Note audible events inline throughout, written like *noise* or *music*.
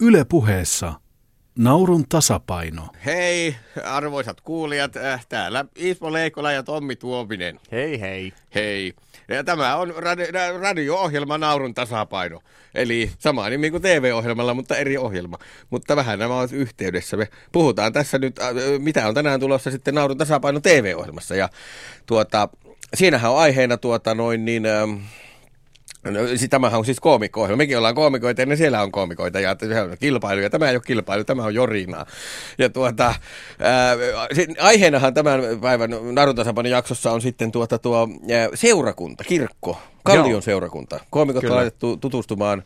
Yle puheessa Naurun tasapaino. Hei, arvoisat kuulijat, äh, täällä Ismo Leikola ja Tommi Tuominen. Hei hei. Hei. Ja tämä on radio- radio-ohjelma Naurun tasapaino. Eli sama nimi kuin TV-ohjelmalla, mutta eri ohjelma. Mutta vähän nämä ovat yhteydessä. Me puhutaan tässä nyt, äh, mitä on tänään tulossa sitten Naurun tasapaino TV-ohjelmassa. Ja tuota, siinähän on aiheena tuota noin niin... Ähm, No, siis tämähän on siis koomikko Mekin ollaan koomikoita ja siellä on koomikoita ja kilpailu ja tämä ei ole kilpailu, tämä on jorinaa. Ja tuota, ää, aiheenahan tämän päivän Narutasapanon jaksossa on sitten tuota tuo ää, seurakunta, kirkko, Kallion Joo. seurakunta. Koomikot Kyllä. on laitettu tutustumaan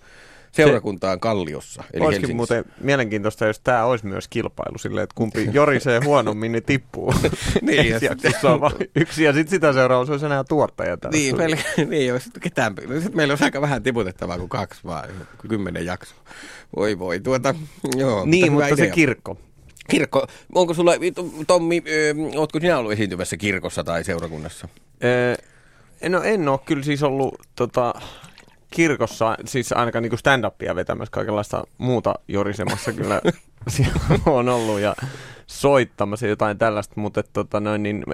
seurakuntaan Kalliossa. Eli Olisikin muuten mielenkiintoista, jos tämä olisi myös kilpailu silleen, että kumpi jorisee huonommin, niin tippuu. *laughs* niin, ja sitten on yksi ja sitten sitä seuraava olisi enää tuottaja. Niin, meillä, *laughs* niin jos ketään, no, sitten meillä on aika vähän tiputettavaa kuin kaksi vaan, kymmenen jaksoa. Voi voi, tuota, joo. Niin, mutta, mutta se kirkko. Kirkko, onko sulla, Tommi, ö, ootko sinä ollut esiintymässä kirkossa tai seurakunnassa? Öö, no en ole kyllä siis ollut tota, kirkossa, siis ainakaan niin stand-upia vetämässä, kaikenlaista muuta jorisemassa kyllä *laughs* siellä on ollut ja soittamassa jotain tällaista, mutta et, tota, noin, niin,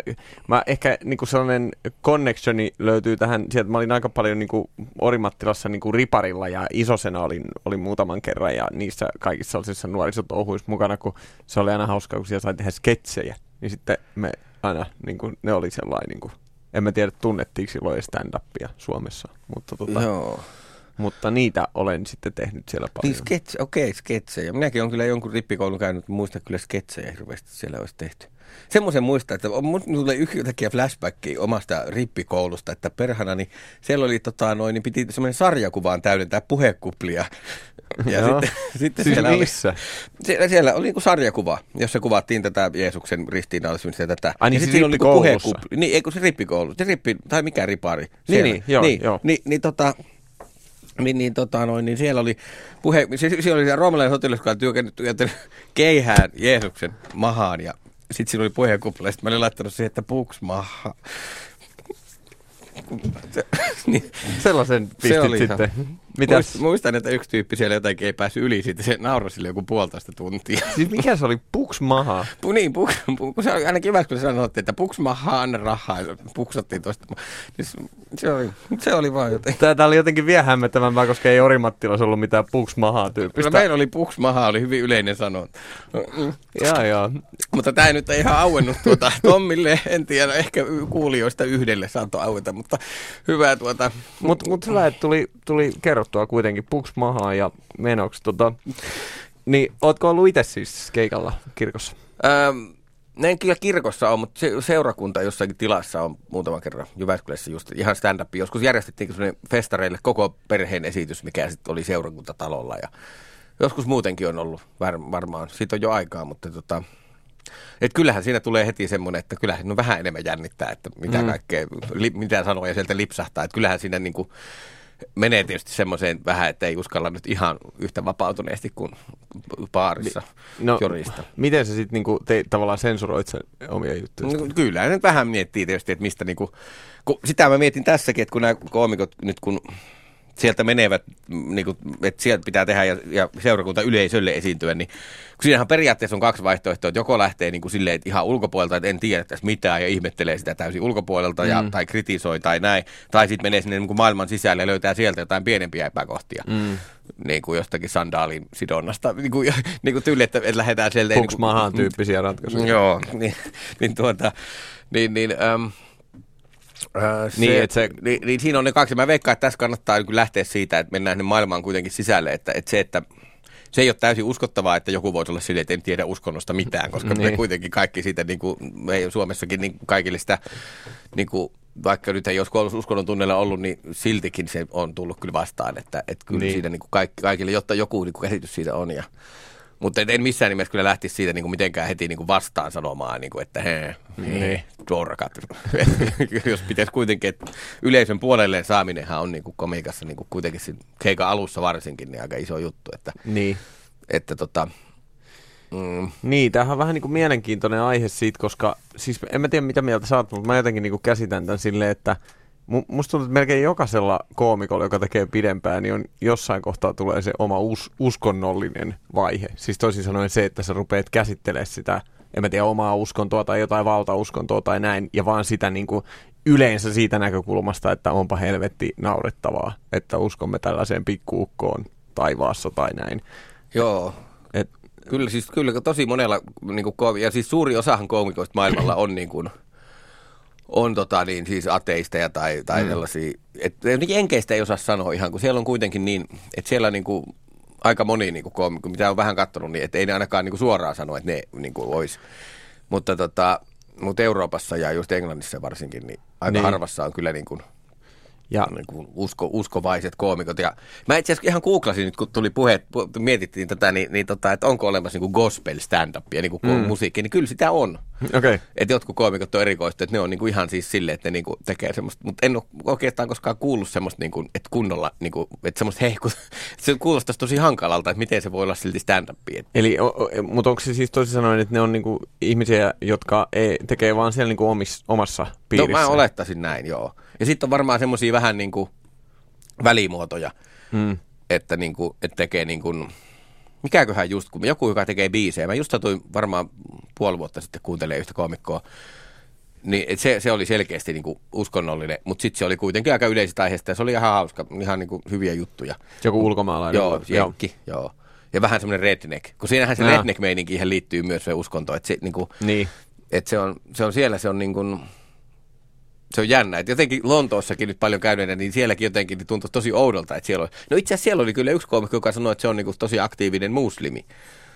mä ehkä niin kuin sellainen connectioni löytyy tähän, sieltä mä olin aika paljon niin kuin Orimattilassa niin kuin riparilla ja isosena olin, olin muutaman kerran ja niissä kaikissa sellaisissa nuorisotouhuissa mukana, kun se oli aina hauskaa, kun siellä sai tehdä sketsejä, niin sitten me aina, niin kuin, ne oli sellainen niin kuin, en mä tiedä, tunnettiinko silloin stand-upia Suomessa, mutta, tota, Joo. mutta niitä olen sitten tehnyt siellä paljon. Niin sketsi, okei, okay, sketsejä. Minäkin olen kyllä jonkun rippikoulun käynyt, mutta muista kyllä sketsejä hirveästi siellä olisi tehty. Semmoisen muista, että mun tulee yhtäkkiä flashbackia omasta rippikoulusta, että perhana, niin siellä oli tota, noin, niin piti semmoinen sarjakuvaan täydentää puhekuplia. Ja sitten, sitten siis siellä missä? Oli, siellä, siellä oli niin sarjakuva, jossa kuvattiin tätä Jeesuksen ristiinnaulitsemista ja tätä. Ai niin, siis siinä oli puhekupli. Niin, eikö se rippikoulu, se rippi, tai mikä ripari. Niin, niin, joo, niin, joo. Niin, niin, tota, niin, niin, tota, noin, niin siellä oli puhe, siellä oli roomalainen sotilas, joka oli keihään Jeesuksen mahaan ja sitten siinä oli puheenkuppila, sitten mä olin laittanut siihen, että puks maha. Se, *laughs* niin, Sellaisen pistit se oli sitten. Ihan, Mitäs? Muistan, että yksi tyyppi siellä jotenkin ei päässyt yli siitä, se nauroi sille joku puolitoista tuntia. Siis mikä se oli? Puks maha? Pu, niin, puks, pu, se oli aina kiva, kun sanottiin, että puks maha, anna rahaa, ja puksattiin tuosta. Siis, se, oli, se oli vaan jotenkin. Tämä, oli jotenkin vielä hämmentävämpää, koska ei Orimattilassa ollut mitään puks mahaa tyyppistä. No, meillä oli puks maha, oli hyvin yleinen sanonta. Mm. Joo, joo. Mutta tämä nyt ei ihan auennut tuota *laughs* Tommille, en tiedä, ehkä kuulijoista yhdelle saattoi aueta, mutta hyvä tuota. Mutta mut hyvä, että tuli, tuli kerrottu sanottua kuitenkin puks mahaa ja menoksi. Tota, niin ootko ollut itse siis keikalla kirkossa? Ähm, ne en kyllä kirkossa ole, mutta se, seurakunta jossakin tilassa on muutaman kerran Jyväskylässä just ihan stand-up. Joskus järjestettiin festareille koko perheen esitys, mikä sitten oli seurakuntatalolla ja joskus muutenkin on ollut var, varmaan. Siitä on jo aikaa, mutta tota, et kyllähän siinä tulee heti semmoinen, että kyllähän no vähän enemmän jännittää, että mitä mm. kaikkea, li, mitä sanoja sieltä lipsahtaa. Että kyllähän siinä niinku, menee tietysti semmoiseen vähän, että ei uskalla nyt ihan yhtä vapautuneesti kuin baarissa no, jorista. Miten se sitten niinku, tavallaan sensuroit sen omia juttuja? No, kyllä, nyt vähän miettii tietysti, että mistä niinku, kun, sitä mä mietin tässäkin, että kun nämä koomikot nyt kun sieltä menevät, niin kuin, että sieltä pitää tehdä ja, ja seurakunta yleisölle esiintyä, niin kun siinähän periaatteessa on kaksi vaihtoehtoa, että joko lähtee niin kuin silleen, että ihan ulkopuolelta, että en tiedä tässä mitään ja ihmettelee sitä täysin ulkopuolelta ja, mm. tai kritisoi tai näin, tai sitten menee sinne niin kuin maailman sisälle ja löytää sieltä jotain pienempiä epäkohtia. Mm niin kuin jostakin sandaalin sidonnasta, *laughs* niin kuin, niin kuin tyyli, että, että lähdetään sieltä. Puks niin kuin, tyyppisiä ratkaisuja. Joo, niin, niin, tuota, niin, niin ähm, Äh, se, niin, että se... niin, niin, siinä on ne kaksi. Mä veikkaan, että tässä kannattaa niin lähteä siitä, että mennään maailmaan kuitenkin sisälle, että, että se, että se ei ole täysin uskottavaa, että joku voisi olla silleen, että en tiedä uskonnosta mitään, koska niin. me kuitenkin kaikki siitä, niin kuin, me Suomessakin niin kaikille sitä, niin kuin, vaikka nyt ei olisi uskonnon tunnella ollut, niin siltikin se on tullut kyllä vastaan, että, että kyllä niin. siitä niin kuin kaikki, kaikille, jotta joku niin kuin käsitys siitä on. Ja, mutta en missään nimessä kyllä lähtisi siitä niin kuin mitenkään heti niin kuin vastaan sanomaan, niin kuin, että he, he dorkat. *laughs* Jos pitäisi kuitenkin, että yleisön puolelleen saaminenhan on niin kuin komikassa niin kuin kuitenkin keikan alussa varsinkin niin aika iso juttu. Että, niin. Että tota, Mm. Niin, tämähän on vähän niin kuin mielenkiintoinen aihe siitä, koska siis en mä tiedä mitä mieltä sä oot, mutta mä jotenkin niin kuin käsitän tämän silleen, että musta tuntuu, että melkein jokaisella koomikolla, joka tekee pidempään, niin on jossain kohtaa tulee se oma us- uskonnollinen vaihe. Siis toisin sanoen se, että sä rupeat käsittelemään sitä, en mä tiedä, omaa uskontoa tai jotain valtauskontoa tai näin, ja vaan sitä niin kuin yleensä siitä näkökulmasta, että onpa helvetti naurettavaa, että uskomme tällaiseen pikkuukkoon taivaassa tai näin. Joo. Et, Kyllä, siis kyllä tosi monella, niin kuin, ja siis suuri osahan koomikoista maailmalla on niin kuin, on tota niin, siis ateisteja tai, tai mm. sellaisia, että jenkeistä ei osaa sanoa ihan, kun siellä on kuitenkin niin, että siellä niin kuin, aika moni niin kuin koomikko, mitä on vähän katsonut, niin että ei ne ainakaan niin kuin suoraan sano, että ne niin kuin olisi. Mutta, tota, mutta Euroopassa ja just Englannissa varsinkin, niin aika niin. harvassa on kyllä niin kuin, ja niin kuin usko, uskovaiset koomikot. Ja mä itse asiassa ihan googlasin nyt, kun tuli puhe, mietittiin tätä, niin, niin tota, että onko olemassa niin kuin gospel stand-upia, niin kuin mm. musiikki, niin kyllä sitä on. Okay. Että jotkut koomikot on erikoistu, että ne on niin kuin ihan siis silleen, että ne niin kuin tekee semmoista, mutta en ole oikeastaan koskaan kuullut semmoista, niin kuin, että kunnolla, niin kuin, että semmoista hehku, *laughs* se kuulostaisi tosi hankalalta, että miten se voi olla silti stand-upia. Eli, o, mutta onko se siis tosi sanoen, että ne on niin kuin ihmisiä, jotka ei, tekee vaan siellä niin kuin omis, omassa piirissä? No mä olettaisin näin, joo. Ja sitten on varmaan semmoisia vähän niin kuin välimuotoja, mm. että, niin kuin, että tekee niin kuin, mikäköhän just, kun joku, joka tekee biisejä, mä just satuin varmaan puoli vuotta sitten kuuntelemaan yhtä komikkoa, niin se, se oli selkeästi niin kuin uskonnollinen, mutta sitten se oli kuitenkin aika yleisestä aiheesta ja se oli ihan hauska, ihan niin kuin hyviä juttuja. Joku ulkomaalainen? Joo, jenkki, joo. joo. Ja vähän semmoinen redneck, kun siinähän se redneck-meininki liittyy myös se uskonto, että se, niin kuin, niin. että se, on, se on siellä, se on niin kuin, se on jännä. Että jotenkin Lontoossakin nyt paljon käyneenä, niin sielläkin jotenkin tuntui tosi oudolta, että siellä oli. No itse asiassa siellä oli kyllä yksi koomikko, joka sanoi, että se on niin kuin tosi aktiivinen muslimi.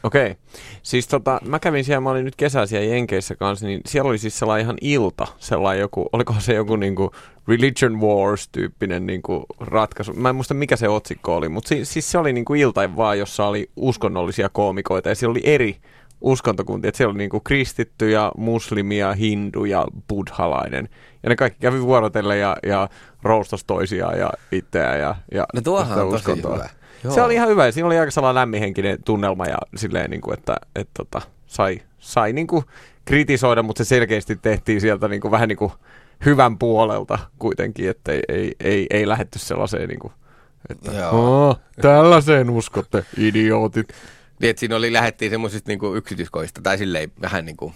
Okei. Okay. Siis tota, mä kävin siellä, mä olin nyt kesäisiä Jenkeissä kanssa, niin siellä oli siis sellainen ihan ilta, sellainen joku, oliko se joku niinku Religion Wars-tyyppinen niinku ratkaisu. Mä en muista mikä se otsikko oli, mutta siis, siis se oli niinku ilta vaan, jossa oli uskonnollisia koomikoita ja siellä oli eri uskontokuntia. Että siellä oli niinku kristittyjä, muslimia, hindu ja buddhalainen. Ja ne kaikki kävi vuorotelle ja, ja roustas toisiaan ja itseään ja, ja no tuohan on tosi hyvä. Joo. Se oli ihan hyvä. Siinä oli aika sellainen lämminhenkinen tunnelma ja silleen, niin kuin, että, että, että tota, sai, sai niin kuin kritisoida, mutta se selkeästi tehtiin sieltä niin kuin, vähän niin kuin hyvän puolelta kuitenkin, että ei, ei, ei, ei lähetty sellaiseen niin kuin, että Joo. tällaiseen uskotte, idiootit. Niin, että siinä oli, lähettiin semmoisista niin yksityiskoista tai silleen vähän niin kuin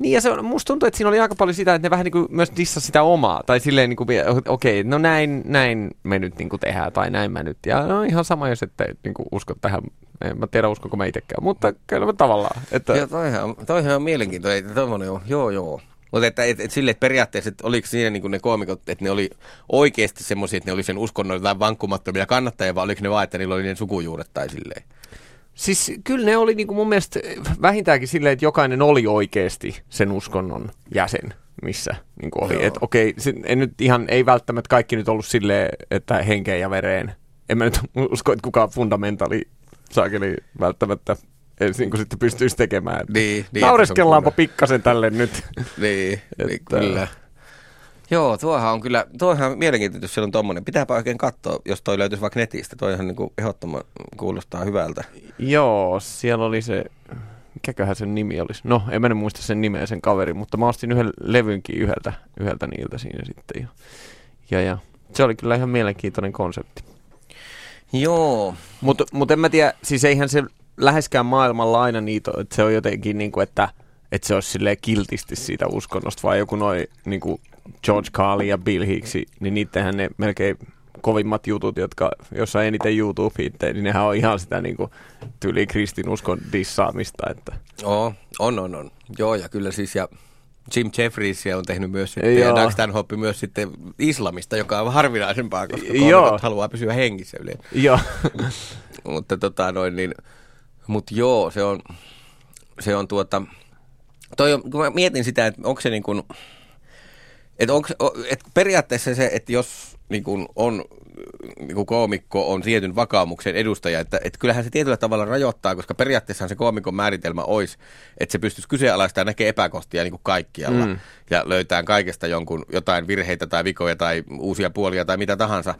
niin ja se on, musta tuntuu, että siinä oli aika paljon sitä, että ne vähän niin kuin myös dissasi sitä omaa. Tai silleen niin kuin, okei, okay, no näin, näin me nyt niin kuin tehdään tai näin mä nyt. Ja no ihan sama, jos ette niin kuin usko tähän. En mä tiedä, uskonko mä itsekään, mutta kyllä mä tavallaan. Että... Joo, toihan, toihan on mielenkiintoinen. Että on, joo joo. Mutta että et, et sille, että periaatteessa, että oliko siinä niin ne koomikot, että ne oli oikeasti semmoisia, että ne oli sen uskonnon tai vankkumattomia kannattajia, vai oliko ne vaan, että niillä oli ne sukujuuret tai silleen? Siis kyllä ne oli niinku mun mielestä vähintäänkin silleen, että jokainen oli oikeasti sen uskonnon jäsen, missä niin oli. Että okei, en nyt ihan, ei välttämättä kaikki nyt ollut silleen, että henkeen ja vereen. En mä nyt *laughs* usko, että kukaan fundamentaali saakeli välttämättä niin kuin sitten pystyisi tekemään. Niin, niin, Naureskellaanpa pikkasen tälle nyt. Niin, *laughs* että, niin kyllä. Joo, tuohan on kyllä, tuohan on mielenkiintoista, jos siellä on tommonen. Pitääpä oikein katsoa, jos toi löytyisi vaikka netistä. Toihan niin kuin ehdottoman kuulostaa hyvältä. Joo, siellä oli se, mikäköhän sen nimi olisi. No, en mä nyt muista sen nimeä sen kaveri, mutta mä ostin yhden levynkin yhdeltä, yhdeltä niiltä siinä sitten. Ja, ja, ja se oli kyllä ihan mielenkiintoinen konsepti. Joo. Mutta mut en mä tiedä, siis eihän se läheskään maailmalla aina niitä, että se on jotenkin niin kuin, että, että se olisi silleen kiltisti siitä uskonnosta, vai joku noin niin kuin George Carlin ja Bill Hicksi, niin niittenhän ne melkein kovimmat jutut, jotka, jos on eniten YouTube-hittejä, niin nehän on ihan sitä niin kuin, tyyli kristinuskon dissaamista. Että. Oo, on, on, on. Joo, ja kyllä siis, ja Jim Jeffries on tehnyt myös sitten, Joo. ja Doug Stanhope myös sitten islamista, joka on harvinaisempaa, koska Joo. haluaa pysyä hengissä yleensä. Joo. *laughs* mutta tota noin, niin, mut joo, se on, se on tuota, toi on, kun mä mietin sitä, että onko se niin kuin, että onko, et periaatteessa se, että jos niin kun on niin kun koomikko on tietyn vakaumuksen edustaja, että, että kyllähän se tietyllä tavalla rajoittaa, koska periaatteessa se koomikon määritelmä olisi, että se pystyisi kyseenalaistamaan ja näkee epäkohtia niin kuin kaikkialla mm. ja löytää kaikesta jonkun jotain virheitä tai vikoja tai uusia puolia tai mitä tahansa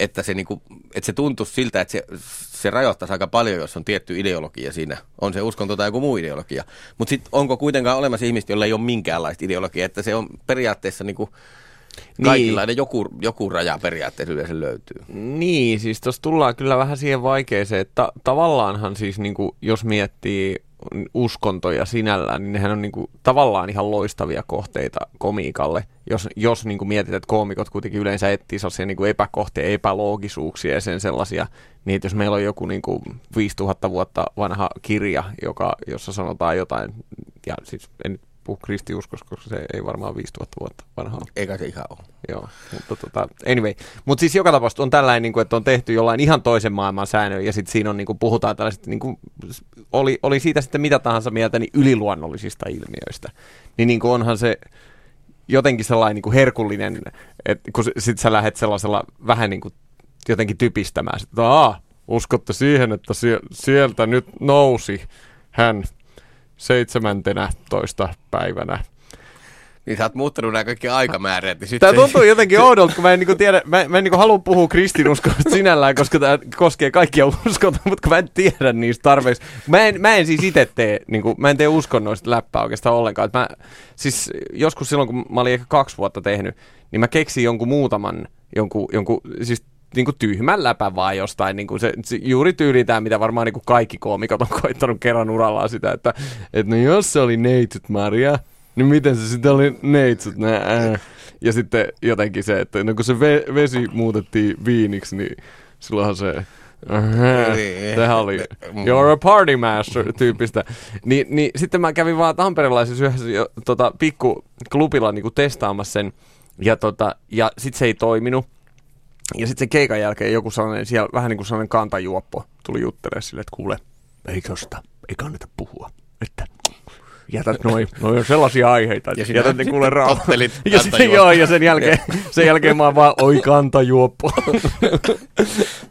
että se, niinku, että se tuntuisi siltä, että se, se rajoittaisi aika paljon, jos on tietty ideologia siinä. On se uskonto tai joku muu ideologia. Mutta sitten onko kuitenkaan olemassa ihmistä, jolla ei ole minkäänlaista ideologiaa, että se on periaatteessa niinku, Kaikilla niin. joku, joku raja periaatteessa yleensä löytyy. Niin, siis tuossa tullaan kyllä vähän siihen vaikeeseen, että tavallaanhan siis niin kuin, jos miettii uskontoja sinällään, niin nehän on niin kuin, tavallaan ihan loistavia kohteita komiikalle, jos, jos niin kuin mietit, että koomikot kuitenkin yleensä etsii sellaisia niin kuin epäkohtia, epäloogisuuksia ja sen sellaisia, niin että jos meillä on joku niin kuin 5000 vuotta vanha kirja, joka, jossa sanotaan jotain, ja siis en nyt puhu kristiuskosta, koska se ei varmaan 5000 vuotta vanhaa. Eikä se ihan ole. Joo, mutta tota, anyway. Mutta siis joka tapauksessa on tällainen, niin kuin, että on tehty jollain ihan toisen maailman säännöllä, ja sitten siinä on, niin kuin, puhutaan tällaisista, niin kuin, oli, oli siitä sitten mitä tahansa mieltä, niin yliluonnollisista ilmiöistä. Niin, niin kuin onhan se jotenkin sellainen niin kuin herkullinen, että kun sit sä lähdet sellaisella vähän niin kuin jotenkin typistämään, että Aa, uskotte siihen, että sieltä nyt nousi hän seitsemäntenä toista päivänä. Niin sä oot muuttanut nämä kaikki aikamäärät. Niin tämä tuntuu jotenkin oudolta, kun mä en, niin tiedä, mä, mä en niin halua puhua kristinuskosta sinällään, koska tämä koskee kaikkia uskontoja, mutta kun mä en tiedä niistä tarpeeksi. Mä en, mä en siis itse tee, niin kuin, mä en tee uskonnoista läppää oikeastaan ollenkaan. Mä, siis joskus silloin, kun mä olin ehkä kaksi vuotta tehnyt, niin mä keksin jonkun muutaman, jonkun, jonkun siis niin kuin tyhmän läpä vaan jostain. Niin kuin se, se, juuri tyylitään, mitä varmaan niin kuin kaikki koomikot on *laughs* koittanut kerran urallaan sitä, että, että no jos se oli neitsyt Maria, niin miten se sitten oli neitsyt? Nää. Ja sitten jotenkin se, että no kun se ve, vesi muutettiin viiniksi, niin silloinhan se... Niin. Tähän oli *laughs* You're a party master tyyppistä. Ni, niin sitten mä kävin vaan tamperelaisessa yhdessä jo, tota, pikku klubilla niin testaamassa sen. Ja, tota, ja sitten se ei toiminut. Ja sitten sen keikan jälkeen joku sellainen, siellä vähän niin kuin sellainen kantajuoppo tuli juttelemaan sille, että kuule, ei tosta, ei kannata puhua. Että jätät *laughs* noin, noin on sellaisia aiheita, että jätät ne kuule *laughs* rauhaan. *laughs* Ja sitten joo, ja sen jälkeen, sen jälkeen mä oon vaan, oi kantajuoppo.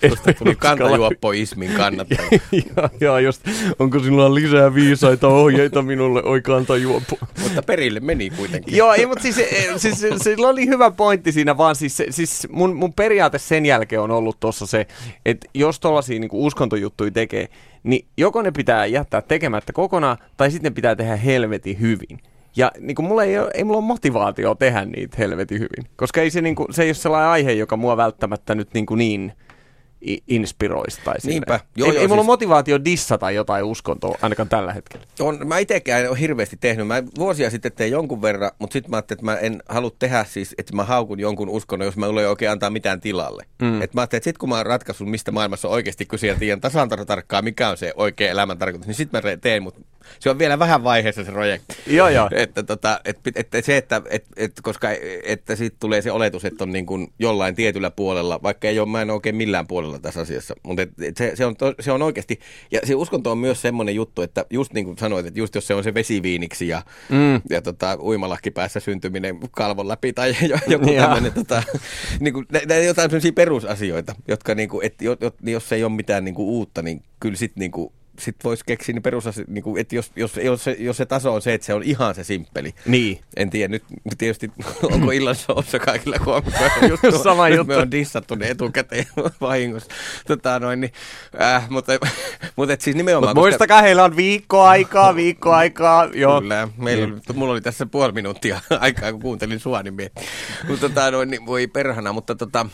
Tuosta tuli kantajuoppoismin kannattaja. *laughs* joo, joo, just, onko sinulla lisää viisaita ohjeita minulle, oi kantajuoppo. mutta perille meni kuitenkin. joo, ei, mutta siis, siis, siis, sillä oli hyvä pointti siinä, vaan siis, siis mun, mun periaate sen jälkeen on ollut tuossa se, että jos tuollaisia niin uskontojuttuja tekee, niin joko ne pitää jättää tekemättä kokonaan, tai sitten ne pitää tehdä helvetin hyvin. Ja niin kuin mulla ei, ole, ei mulla ole motivaatio tehdä niitä helvetin hyvin, koska ei se, niin kuin, se ei ole sellainen aihe, joka mua välttämättä nyt niin, kuin niin inspiroista. Niinpä. Joo, ei, joo, ei mulla siis... motivaatio dissata jotain uskontoa ainakaan tällä hetkellä. On, mä itsekään en ole hirveästi tehnyt. Mä vuosia sitten tein jonkun verran, mutta sitten mä ajattelin, että mä en halua tehdä siis, että mä haukun jonkun uskonnon, jos mä ei oikein antaa mitään tilalle. Mm. Et mä ajattelin, että sitten kun mä oon ratkaissut, mistä maailmassa on oikeasti kyse ja tiedän tasan tarkkaan, mikä on se oikea elämän tarkoitus, niin sitten mä teen, mutta se on vielä vähän vaiheessa se projekti. Joo, joo. Että, tota, et, et, et se, että et, et, koska että siitä tulee se oletus, että on niin kuin jollain tietyllä puolella, vaikka ei ole, mä en ole oikein millään puolella tässä asiassa, mutta et, et se, se, on to, se on oikeasti, ja se uskonto on myös semmoinen juttu, että just niin kuin sanoit, että just jos se on se vesiviiniksi ja, mm. ja tota, uimalahki päässä syntyminen kalvon läpi tai joku tämmöinen, tota, niin kuin, jotain sellaisia perusasioita, jotka niin kuin, et, jos ei ole mitään niin kuin uutta, niin kyllä sitten niin kuin, sitten voisi keksiä niin perusasi, niin kuin, että jos, jos, jos, se, jos se taso on se, että se on ihan se simppeli. Niin. En tiedä, nyt tietysti *laughs* onko illan showssa kaikilla huomioon. *laughs* Just Sama juttu. Me on dissattu ne etukäteen *laughs* vahingossa. Tota, noin, niin, äh, mutta, mutta et siis nimenomaan... Mut muistakaa, koska... heillä on viikko aikaa, viikko aikaa. Joo. Kyllä, meillä, niin. mulla oli tässä puoli minuuttia aikaa, kun kuuntelin sua, niin Mutta tota, noin, niin voi perhana, mutta tota...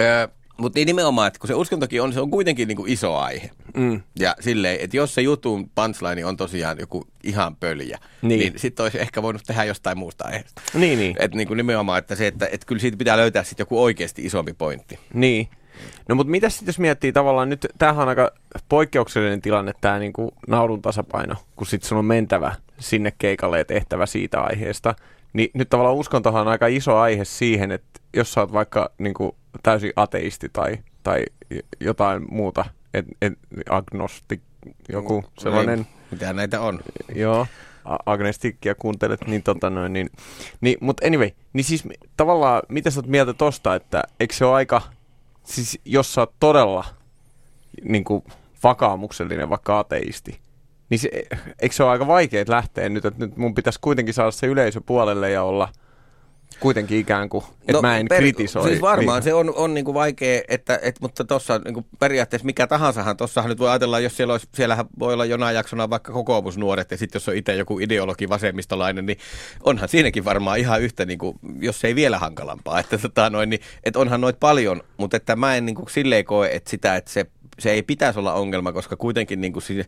Äh, mutta niin nimenomaan, että kun se uskontokin on, se on kuitenkin niin kuin iso aihe. Mm. Ja silleen, että jos se jutun punchline on tosiaan joku ihan pöljä, niin, niin sitten olisi ehkä voinut tehdä jostain muusta aiheesta. Niin, niin. Että niin kuin nimenomaan, että se, että, että kyllä siitä pitää löytää sitten joku oikeasti isompi pointti. Niin. No mutta mitä sitten jos miettii tavallaan nyt, tämähän on aika poikkeuksellinen tilanne tämä niin kuin naurun tasapaino, kun sitten sun on mentävä sinne keikalle ja tehtävä siitä aiheesta. Niin nyt tavallaan uskontohan on aika iso aihe siihen, että jos sä oot vaikka niin kuin täysin ateisti tai, tai jotain muuta, et, et, agnostik, joku mm, sellainen. Ei, mitä näitä on? Joo, agnestikkia kuuntelet, niin tota noin, niin, niin mutta anyway, niin siis tavallaan, mitä sä oot mieltä tosta, että eikö se ole aika, siis jos sä oot todella niin kuin vakaamuksellinen, vaikka ateisti, niin se, eikö se ole aika vaikea lähteä nyt, että nyt mun pitäisi kuitenkin saada se yleisö puolelle ja olla kuitenkin ikään kuin, että no, mä en per, kritisoi. Siis varmaan niin. se on, on niin kuin vaikea, että, että, mutta tuossa niin periaatteessa mikä tahansahan, tuossahan nyt voi ajatella, jos siellä olisi, siellähän voi olla jonain jaksona vaikka kokoomusnuoret ja sitten jos on itse joku ideologi vasemmistolainen, niin onhan siinäkin varmaan ihan yhtä, niin kuin, jos ei vielä hankalampaa. Että, tota, noin, niin, että onhan noit paljon, mutta että mä en niin kuin, silleen koe, että sitä, että se, se ei pitäisi olla ongelma, koska kuitenkin niin kuin, siis,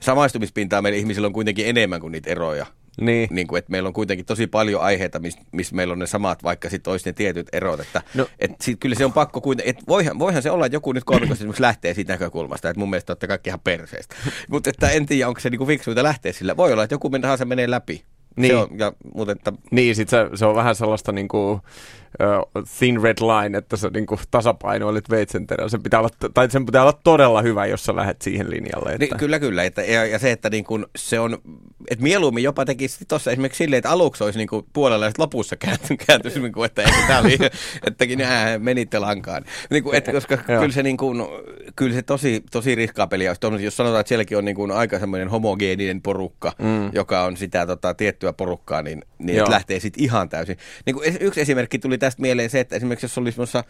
samaistumispintaa meillä ihmisillä on kuitenkin enemmän kuin niitä eroja. Niin. niin kuin, että meillä on kuitenkin tosi paljon aiheita, missä mis meillä on ne samat, vaikka sitten olisi ne tietyt erot. Että, no. et sit, kyllä se on pakko kuitenkin, että voihan, voihan se olla, että joku nyt kolmikosta esimerkiksi lähtee siitä näkökulmasta, että mun mielestä olette kaikki ihan perseestä. *laughs* Mutta että en tiedä, onko se niinku fiksuita lähteä sillä. Voi olla, että joku tahansa menee läpi. Niin, se on, ja, mutta että... niin sit se, se on vähän sellaista niinku, uh, thin red line, että sä niinku tasapainoilit veitsenterä. Se pitää olla, tai sen pitää olla todella hyvä, jos sä lähdet siihen linjalle. Että... Niin, kyllä, kyllä. Että, ja, ja, se, että niin kun se on, että mieluummin jopa tekisi tuossa esimerkiksi silleen, että aluksi olisi niin kuin puolella ja lopussa *laughs* kääntyisi, kääntyisi niin kuin, että tämä oli, *laughs* ettäkin nää menitte lankaan. Niin kuin, että, koska *laughs* kyllä se, niin kuin, kyllä se tosi, tosi riskaa peliä olisi. Jos sanotaan, että sielläkin on niin kuin aika semmoinen homogeeninen porukka, mm. joka on sitä tota, tiettyä porukkaa, niin, niin lähtee sitten ihan täysin. Niin kuin yksi esimerkki tuli tästä mieleen se, että esimerkiksi jos olisi semmoisessa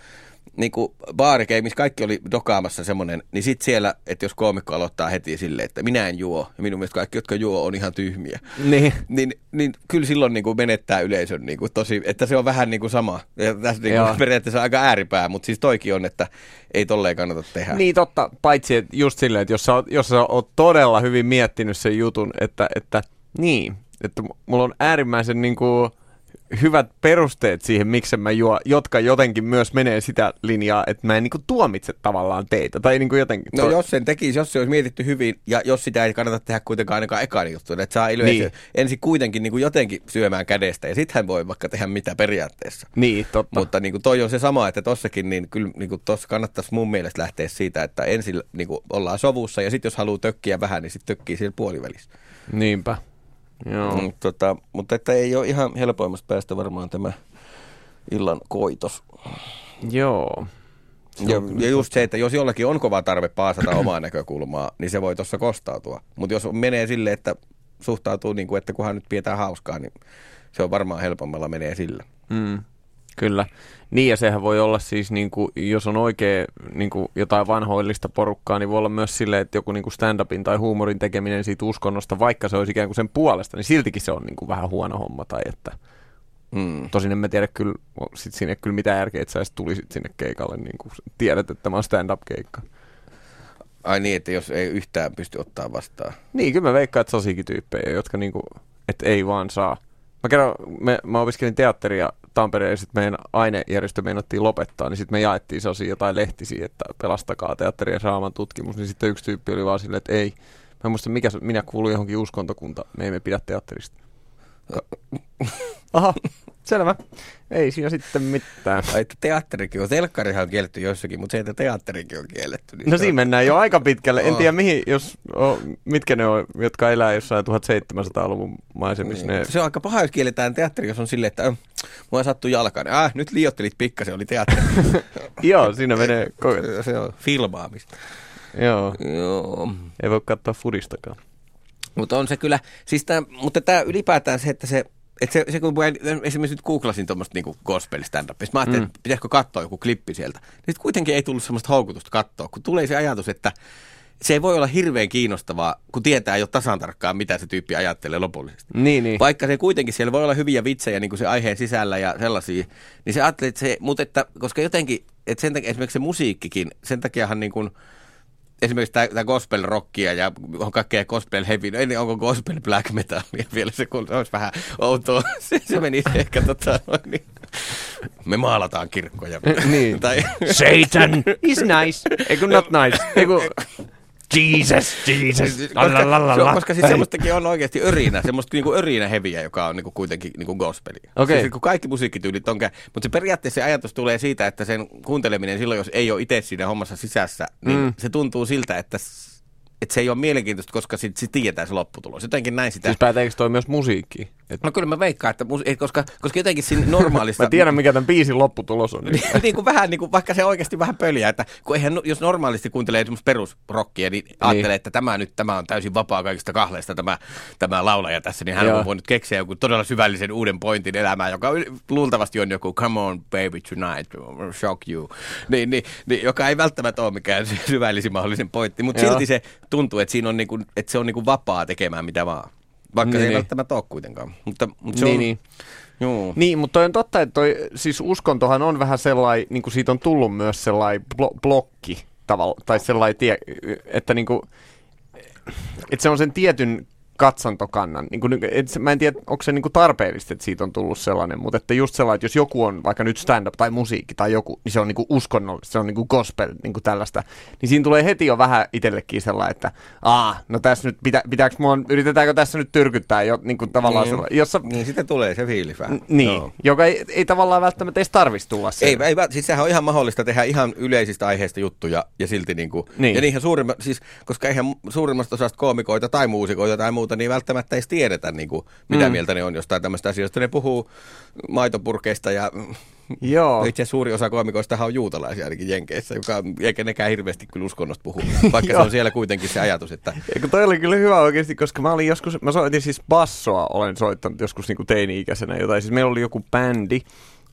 niin kuin baarikei, missä kaikki oli dokaamassa semmoinen, niin sitten siellä, että jos koomikko aloittaa heti silleen, että minä en juo, ja minun mielestä kaikki, jotka juo, on ihan tyhmiä. Niin. Niin, niin kyllä silloin niin kuin menettää yleisön niin kuin tosi, että se on vähän niin kuin sama. Ja tässä niin kuin periaatteessa aika ääripää, mutta siis toikin on, että ei tolleen kannata tehdä. Niin totta, paitsi että just silleen, että jos sä, oot, jos sä oot todella hyvin miettinyt sen jutun, että, että niin, että mulla on äärimmäisen niin kuin, hyvät perusteet siihen, miksi mä juo, jotka jotenkin myös menee sitä linjaa, että mä en niin tuomitse tavallaan teitä. Tai niin jotenkin. No to... jos sen tekisi, jos se olisi mietitty hyvin, ja jos sitä ei kannata tehdä kuitenkaan ainakaan ekaan juttu, että saa niin. ensin kuitenkin niin jotenkin syömään kädestä, ja sitten hän voi vaikka tehdä mitä periaatteessa. Niin, totta. Mutta niin kuin toi on se sama, että tossakin, niin kyllä niin kuin tossa kannattaisi mun mielestä lähteä siitä, että ensin niin kuin ollaan sovussa, ja sitten jos haluaa tökkiä vähän, niin sitten tökkii siellä puolivälissä. Niinpä. Joo. Mm, tota, mutta että ei ole ihan helpoimmasta päästä varmaan tämä illan koitos. Joo. Ja, ja just se, että jos jollakin on kova tarve paasata omaa näkökulmaa, niin se voi tuossa kostautua. Mutta jos menee silleen, että suhtautuu niin kuin, että kunhan nyt pidetään hauskaa, niin se on varmaan helpommalla menee sillä. Mm. Kyllä. Niin ja sehän voi olla siis, niin kuin, jos on oikein niin kuin jotain vanhoillista porukkaa, niin voi olla myös silleen, että joku niin kuin stand-upin tai huumorin tekeminen siitä uskonnosta, vaikka se olisi ikään kuin sen puolesta, niin siltikin se on niin kuin vähän huono homma. Tai että, mm. Tosin en mä tiedä kyllä, sit sinne kyllä mitään järkeä, että sä edes tulisit sinne keikalle, niin kuin tiedät, että tämä on stand-up-keikka. Ai niin, että jos ei yhtään pysty ottaa vastaan. Niin, kyllä mä veikkaan, että se tyyppejä, jotka niin kuin, että ei vaan saa. Mä kerron, me, mä opiskelin teatteria Tampereen sitten meidän ainejärjestö meinattiin lopettaa, niin sitten me jaettiin sellaisia jotain lehtisiä, että pelastakaa teatterien saaman tutkimus, niin sitten yksi tyyppi oli vaan silleen, että ei, mä en muista mikä, minä kuulun johonkin uskontokunta, me emme pidä teatterista. Aha, selvä. Ei siinä sitten mitään. Ai, että teatterikin on, telkkarihan on kielletty jossakin, mutta se, että teatterikin on kielletty. Niin no siinä on... mennään jo aika pitkälle. En oh. tiedä mihin, jos, oh, mitkä ne on, jotka elää jossain 1700-luvun maisemissa. Niin. Ne... Se on aika paha, jos kielletään teatteri, jos on silleen, että äh, mua sattuu jalkaan. Ah, nyt liottelit pikkasen, oli teatteri. *laughs* Joo, siinä menee. *laughs* se on filmaamista. Joo. Joo. Ei voi katsoa fudistakaan. Mutta on se kyllä, siis tää, mutta tämä ylipäätään se, että se et se, se, kun mä esimerkiksi nyt googlasin tuommoista niinku gospel stand mä ajattelin, mm. että pitäisikö katsoa joku klippi sieltä. Niin kuitenkin ei tullut semmoista houkutusta katsoa, kun tulee se ajatus, että se ei voi olla hirveän kiinnostavaa, kun tietää jo tasan tarkkaan, mitä se tyyppi ajattelee lopullisesti. Niin, niin. Vaikka se kuitenkin siellä voi olla hyviä vitsejä niin kuin se aiheen sisällä ja sellaisia, niin se ajattelee, että se, mutta että, koska jotenkin, että sen takia esimerkiksi se musiikkikin, sen takiahan niin kuin, esimerkiksi tämä gospel rockia ja on kaikkea gospel heavy, no ei onko gospel black metalia vielä, se, se olisi vähän outoa, *laughs* se, se meni ehkä tota, niin. me maalataan kirkkoja. niin. tai... Satan is nice, eikö not nice, eikö *laughs* Jesus, Jesus. Koska, se koska siis semmoistakin on oikeasti örinä, semmoista niinku örinä heviä, joka on niinku kuitenkin niinku gospelia. Okay. Siis, kaikki musiikkityylit on, mutta se periaatteessa se ajatus tulee siitä, että sen kuunteleminen silloin, jos ei ole itse siinä hommassa sisässä, niin mm. se tuntuu siltä, että että se ei ole mielenkiintoista, koska sitten sit tietää se lopputulos. Jotenkin näin sitä. Siis pääteekö toi myös musiikki? No kyllä mä veikkaan, että mus, et koska, koska jotenkin siinä normaalissa... *laughs* Mä tiedän, mikä tämän biisin lopputulos on. niin, niin kuin vähän, niin kuin, vaikka se oikeasti vähän pöliä, että kun eihän, jos normaalisti kuuntelee semmoista perusrockia, niin ajattelee, Niin. että tämä nyt tämä on täysin vapaa kaikista kahleista tämä, tämä laulaja tässä, niin hän Joo. on voinut keksiä joku todella syvällisen uuden pointin elämään, joka luultavasti on joku come on baby tonight, shock you, niin, niin, niin, joka ei välttämättä ole mikään sy- syvällisin mahdollisen pointti, mutta Joo. silti se tuntuu, että, siinä on niin kuin, että se on niin kuin vapaa tekemään mitä vaan. Vaikka Niin, se ei niin. välttämättä ole kuitenkaan. Mutta, mutta se Niin, on, niin. Joo. Niin, mutta toi on totta, että toi, siis uskontohan on vähän sellainen, niin kuin siitä on tullut myös sellainen blo- blokki tavalla, tai sellainen tie, että niin kuin, että se on sen tietyn katsantokannan. Niin kuin, et, se- mä en tiedä, onko se niin kuin tarpeellista, että siitä on tullut sellainen, mutta että just sellainen, että jos joku on vaikka nyt stand-up tai musiikki tai joku, niin se on niin kuin uskonnollista, se on niin kuin gospel, niin kuin tällaista, niin siinä tulee heti jo vähän itsellekin sellainen, että aa, no tässä nyt, pitä, pitääkö mua, yritetäänkö tässä nyt tyrkyttää jo niin kuin tavallaan Niin. sellainen, jossa Niin sitten tulee se fiilis vähän. Niin, Joo. joka ei, ei tavallaan välttämättä edes tarvitsisi tulla. Ei, ei, siis sehän on ihan mahdollista tehdä ihan yleisistä aiheista juttuja ja silti niinku, Niin. ja niinhän suurimma, siis, koska eihän suurimmasta osasta koomikoita tai muusikoita tai muuta, niin välttämättä ei tiedetä niinku, mitä Mm. mieltä ne on jostain tämmöistä asioista. Ne puhuu maitopurkeista ja Joo. itse asiassa suuri osa koomikoista on juutalaisia ainakin Jenkeissä, joka eikä nekään hirveästi kyllä uskonnosta puhu, *laughs* vaikka se on siellä kuitenkin se ajatus, että Eikö toi oli kyllä hyvä oikeasti, koska mä olin joskus, mä soitin siis bassoa, olen soittanut joskus niinku teini-ikäisenä jotain. Siis meillä oli joku bändi,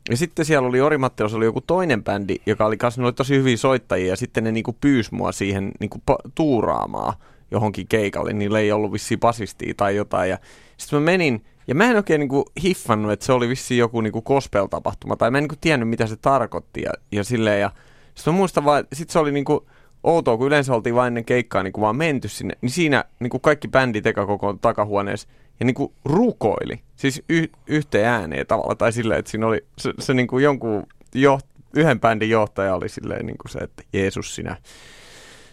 ja sitten siellä oli Ori Mattilas oli joku toinen bändi, joka oli kanssa, oli tosi hyviä soittajia, ja sitten ne niinku pyysi mua siihen niinku tuuraamaan johonkin keikalle. Niillä ei ollut vissiin basistia tai jotain, ja sitten mä menin, ja mä en oikein niinku hiffannut, että se oli vissiin joku niinku gospel-tapahtuma, tai mä en niinku tiennyt, mitä se tarkoitti, ja, ja silleen, ja sitten mä muistan vaan, sit se oli niinku outoa, kun yleensä oltiin vain ennen keikkaa niinku vaan menty sinne, niin siinä niinku kaikki bändit eka koko takahuoneessa ja niinku rukoili, siis y- yhteen ääneen tavalla, tai silleen, että siinä oli se, se niinku jonkun jo, yhden bändin johtaja oli silleen niinku se, että Jeesus sinä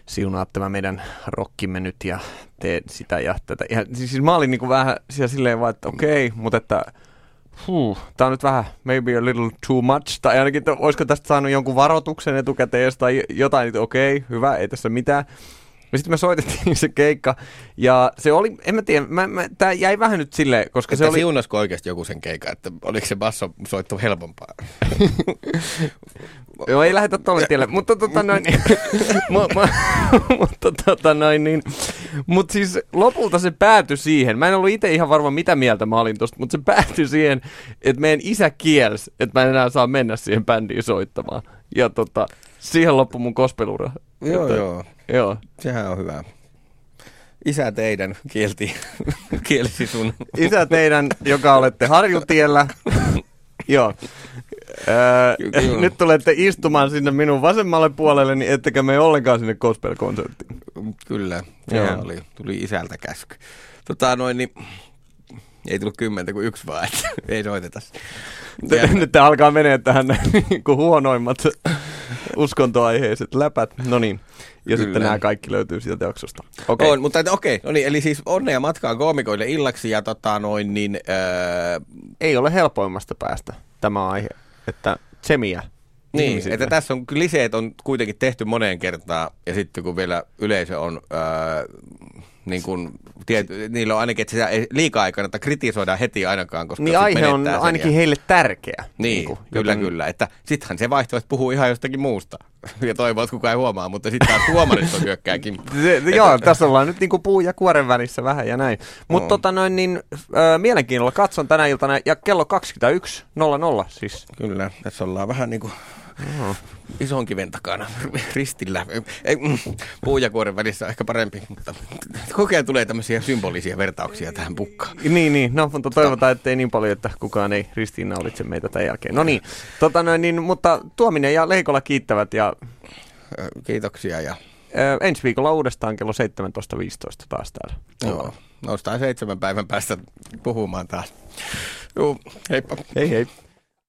siunaat tämä meidän rokkimme nyt ja tee sitä ja tätä. Ja siis mä olin niinku vähän siellä silleen vaan, että okei, mutta että huh, tää on nyt vähän maybe a little too much, tai ainakin, että olisiko tästä saanut jonkun varoituksen etukäteen tai jotain, että okei, hyvä, ei tässä mitään. Sitten me soitettiin se keikka, ja se oli, en mä tiedä, mä, mä, tää jäi vähän nyt silleen, koska että se oli... siunasko oikeasti joku sen keikan, että oliko se basso soittu helpompaa? *laughs* Joo, ei lähdetä tuolle tielle, mutta tota noin, *laughs* *laughs* mu- mutta tota noin, niin, mutta siis lopulta se päätyi siihen, mä en ollut itse ihan varma mitä mieltä mä olin tosta, mutta se päätyi siihen, että meidän isä kielsi, että mä en enää saa mennä siihen bändiin soittamaan. Ja tota, siihen loppui mun gospelura. Joo, joo. Joo. Sehän on hyvä. Isä teidän kielti, *laughs* kielsi sun. Isä teidän, joka olette harjutiellä. *laughs* Joo. Öö, Kyllä. nyt tulette istumaan sinne minun vasemmalle puolelle, niin ettekä me ollenkaan sinne gospel-konserttiin. Kyllä, sehän Joo. oli, tuli isältä käsky. Tota noin, niin ei tullut kymmentä kuin yksi vaan, että *laughs* ei soiteta. Ja, Nyt tää alkaa menee tähän niin *laughs* kuin huonoimmat uskontoaiheiset läpät. No niin. Ja Kyllä. sitten nämä kaikki löytyy sieltä jaksosta. Okei. on, mutta okei, no niin, eli siis onnea matkaan koomikoille illaksi ja tota noin, niin öö, Ei ole helpoimmasta päästä tämä aihe, että tsemiä. Niin, ihmisille. että tässä on kliseet on kuitenkin tehty moneen kertaan ja sitten kun vielä yleisö on, ää, niin kuin, tiet, niillä on ainakin, että sitä liikaa ei kannata kritisoida heti ainakaan, koska Niin aihe on ainakin ja- heille tärkeä. Niin, kuin, kyllä, joten- kyllä. Että sittenhän se vaihtoehto puhuu ihan jostakin muusta *laughs* ja toivoo, että kukaan ei huomaa, mutta sitten taas tuomarit on hyökkääkin. *laughs* Joo, tässä ollaan nyt niinku puu ja kuoren välissä vähän ja näin. Mutta No. tota noin, niin, ö, mielenkiinnolla katson tänä iltana ja kello 21.00 siis. Kyllä, tässä ollaan vähän niin kuin ison kiven takana ristillä. Ei, mm, Puu ja kuoren välissä on ehkä parempi, mutta koko ajan tulee tämmöisiä symbolisia vertauksia tähän pukkaan. Niin, niin. No, mutta toivotaan, ettei niin paljon, että kukaan ei ristiinnaulitse meitä tämän jälkeen. No niin, tota noin, niin, mutta Tuominen ja Leikola kiittävät ja Kiitoksia ja ö, ensi viikolla uudestaan kello 17.15 taas täällä. joo, noustaan seitsemän päivän päästä puhumaan taas. Joo, heippa. Hei hei.